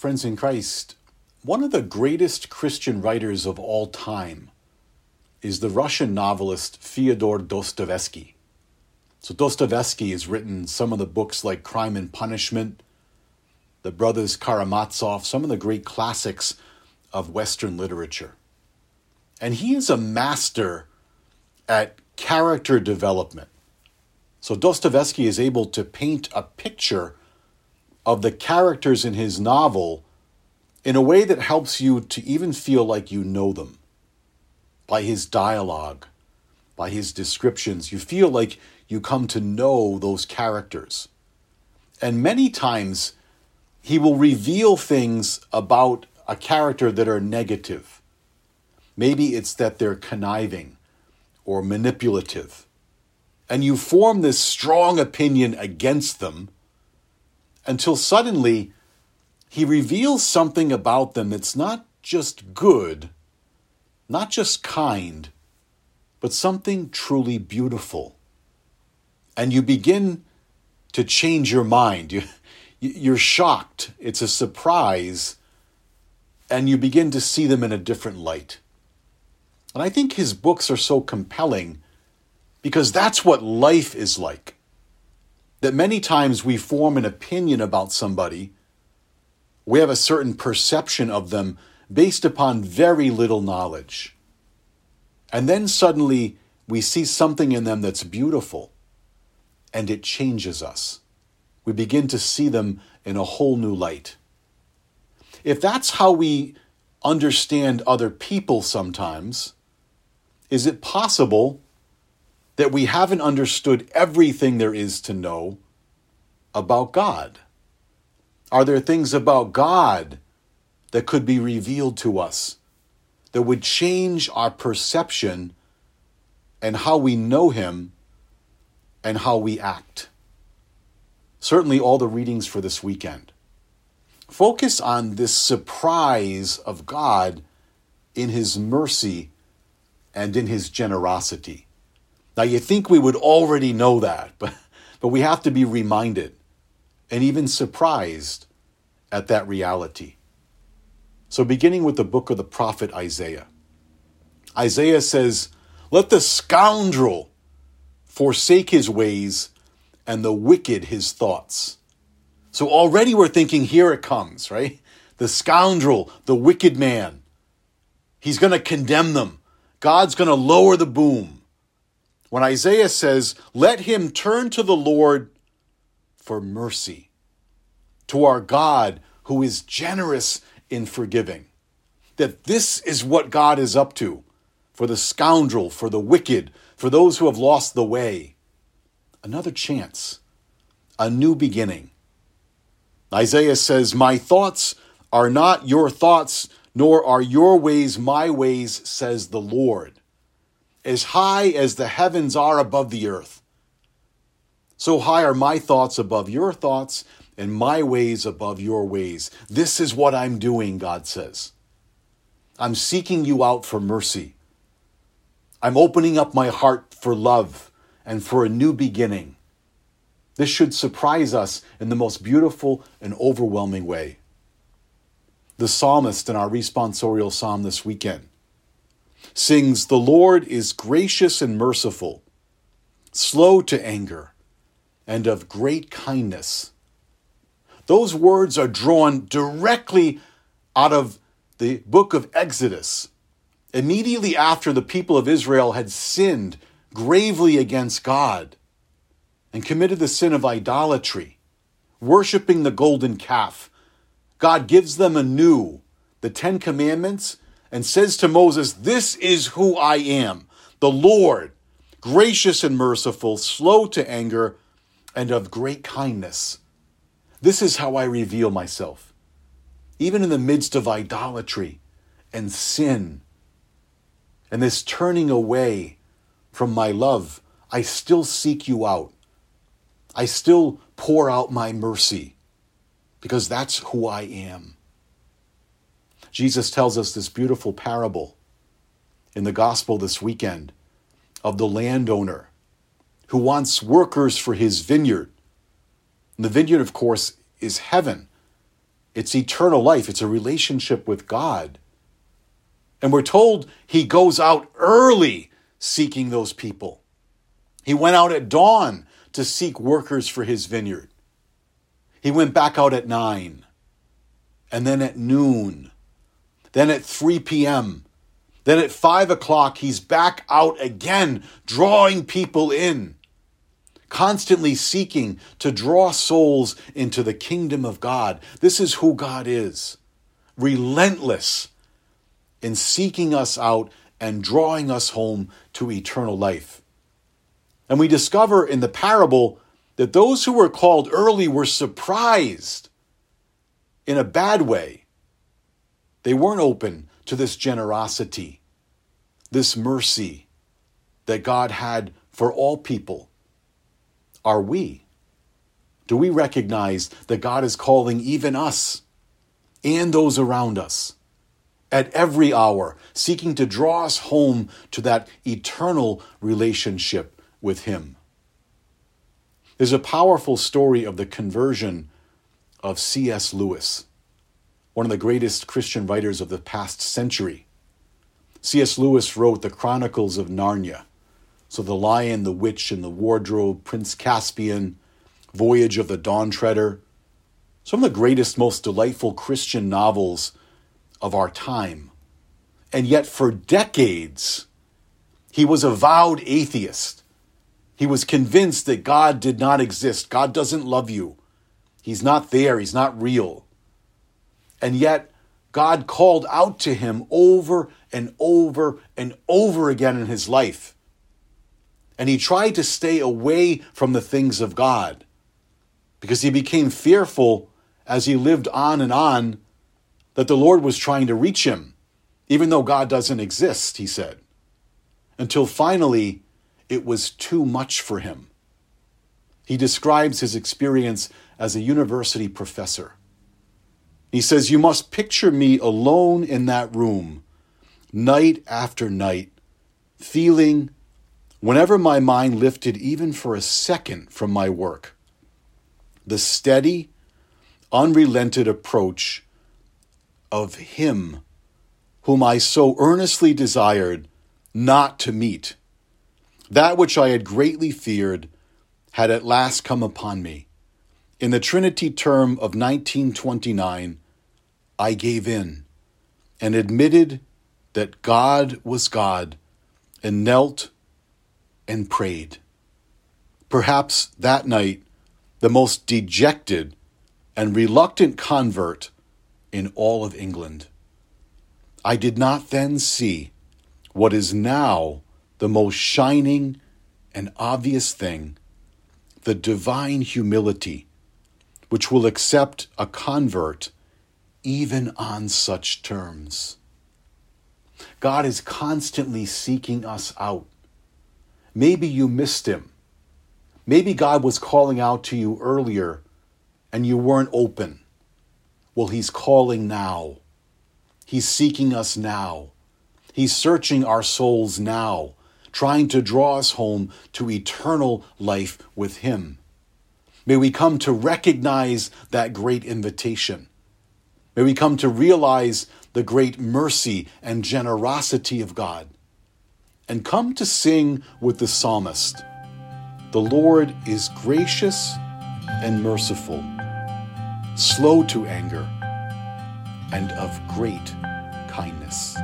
Friends in Christ, one of the greatest Christian writers of all time is the Russian novelist Fyodor Dostoevsky. So, Dostoevsky has written some of the books like Crime and Punishment, The Brothers Karamazov, some of the great classics of Western literature. And he is a master at character development. So, Dostoevsky is able to paint a picture of the characters in his novel in a way that helps you to even feel like you know them. By his dialogue, by his descriptions, you feel like you come to know those characters. And many times, he will reveal things about a character that are negative. Maybe it's that they're conniving or manipulative. And you form this strong opinion against them until suddenly he reveals something about them that's not just good, not just kind, but something truly beautiful. And you begin to change your mind. You, you're shocked. It's a surprise. And you begin to see them in a different light. And I think his books are so compelling because that's what life is like that many times we form an opinion about somebody, we have a certain perception of them based upon very little knowledge. And then suddenly we see something in them that's beautiful, and it changes us. We begin to see them in a whole new light. If that's how we understand other people sometimes, is it possible that we haven't understood everything there is to know about God? Are there things about God that could be revealed to us that would change our perception and how we know Him and how we act? Certainly, all the readings for this weekend. Focus on this surprise of God in His mercy and in His generosity. Now, you think we would already know that, but, but we have to be reminded and even surprised at that reality. So, beginning with the book of the prophet Isaiah, Isaiah says, Let the scoundrel forsake his ways and the wicked his thoughts. So, already we're thinking, here it comes, right? The scoundrel, the wicked man. He's going to condemn them. God's going to lower the boom when Isaiah says, Let him turn to the Lord for mercy, to our God who is generous in forgiving. That this is what God is up to for the scoundrel, for the wicked, for those who have lost the way. Another chance, a new beginning. Isaiah says, My thoughts are not your thoughts, nor are your ways my ways, says the Lord as high as the heavens are above the earth. So high are my thoughts above your thoughts, and my ways above your ways. This is what I'm doing, God says. I'm seeking you out for mercy. I'm opening up my heart for love and for a new beginning. This should surprise us in the most beautiful and overwhelming way. The psalmist in our responsorial psalm this weekend sings, The Lord is gracious and merciful, slow to anger, and of great kindness. Those words are drawn directly out of the book of Exodus. Immediately after the people of Israel had sinned gravely against God and committed the sin of idolatry, worshiping the golden calf, God gives them anew the Ten Commandments and says to Moses, This is who I am, the Lord, gracious and merciful, slow to anger, and of great kindness. This is how I reveal myself. Even in the midst of idolatry and sin and this turning away from my love, I still seek you out. I still pour out my mercy because that's who I am. Jesus tells us this beautiful parable in the gospel this weekend of the landowner who wants workers for his vineyard. And the vineyard, of course, is heaven. It's eternal life, it's a relationship with God. And we're told he goes out early seeking those people. He went out at dawn to seek workers for his vineyard. He went back out at nine, and then at noon, then at 3 p.m., then at 5 o'clock, he's back out again, drawing people in, constantly seeking to draw souls into the kingdom of God. This is who God is relentless in seeking us out and drawing us home to eternal life. And we discover in the parable that those who were called early were surprised in a bad way. They weren't open to this generosity, this mercy that God had for all people. Are we? Do we recognize that God is calling even us and those around us at every hour, seeking to draw us home to that eternal relationship with Him. There's a powerful story of the conversion of C.S. Lewis, one of the greatest Christian writers of the past century. C.S. Lewis wrote the Chronicles of Narnia. So, The Lion, the Witch, and the Wardrobe, Prince Caspian, Voyage of the Dawn Treader. Some of the greatest, most delightful Christian novels of our time. And yet, for decades, he was a vowed atheist. He was convinced that God did not exist. God doesn't love you. He's not there. He's not real. And yet, God called out to him over and over and over again in his life. And he tried to stay away from the things of God because he became fearful as he lived on and on that the Lord was trying to reach him, even though God doesn't exist, he said, until finally it was too much for him. He describes his experience as a university professor. He says, You must picture me alone in that room, night after night, feeling, whenever my mind lifted even for a second from my work, the steady, unrelented approach of him whom I so earnestly desired not to meet. That which I had greatly feared had at last come upon me. In the Trinity term of 1929, I gave in and admitted that God was God and knelt and prayed. Perhaps that night, the most dejected and reluctant convert in all of England. I did not then see what is now the most shining and obvious thing the divine humility, which will accept a convert even on such terms. God is constantly seeking us out. Maybe you missed him. Maybe God was calling out to you earlier and you weren't open. Well, He's calling now. He's seeking us now. He's searching our souls now, trying to draw us home to eternal life with Him. May we come to recognize that great invitation. May we come to realize the great mercy and generosity of God. And come to sing with the psalmist The Lord is gracious and merciful slow to anger, and of great kindness.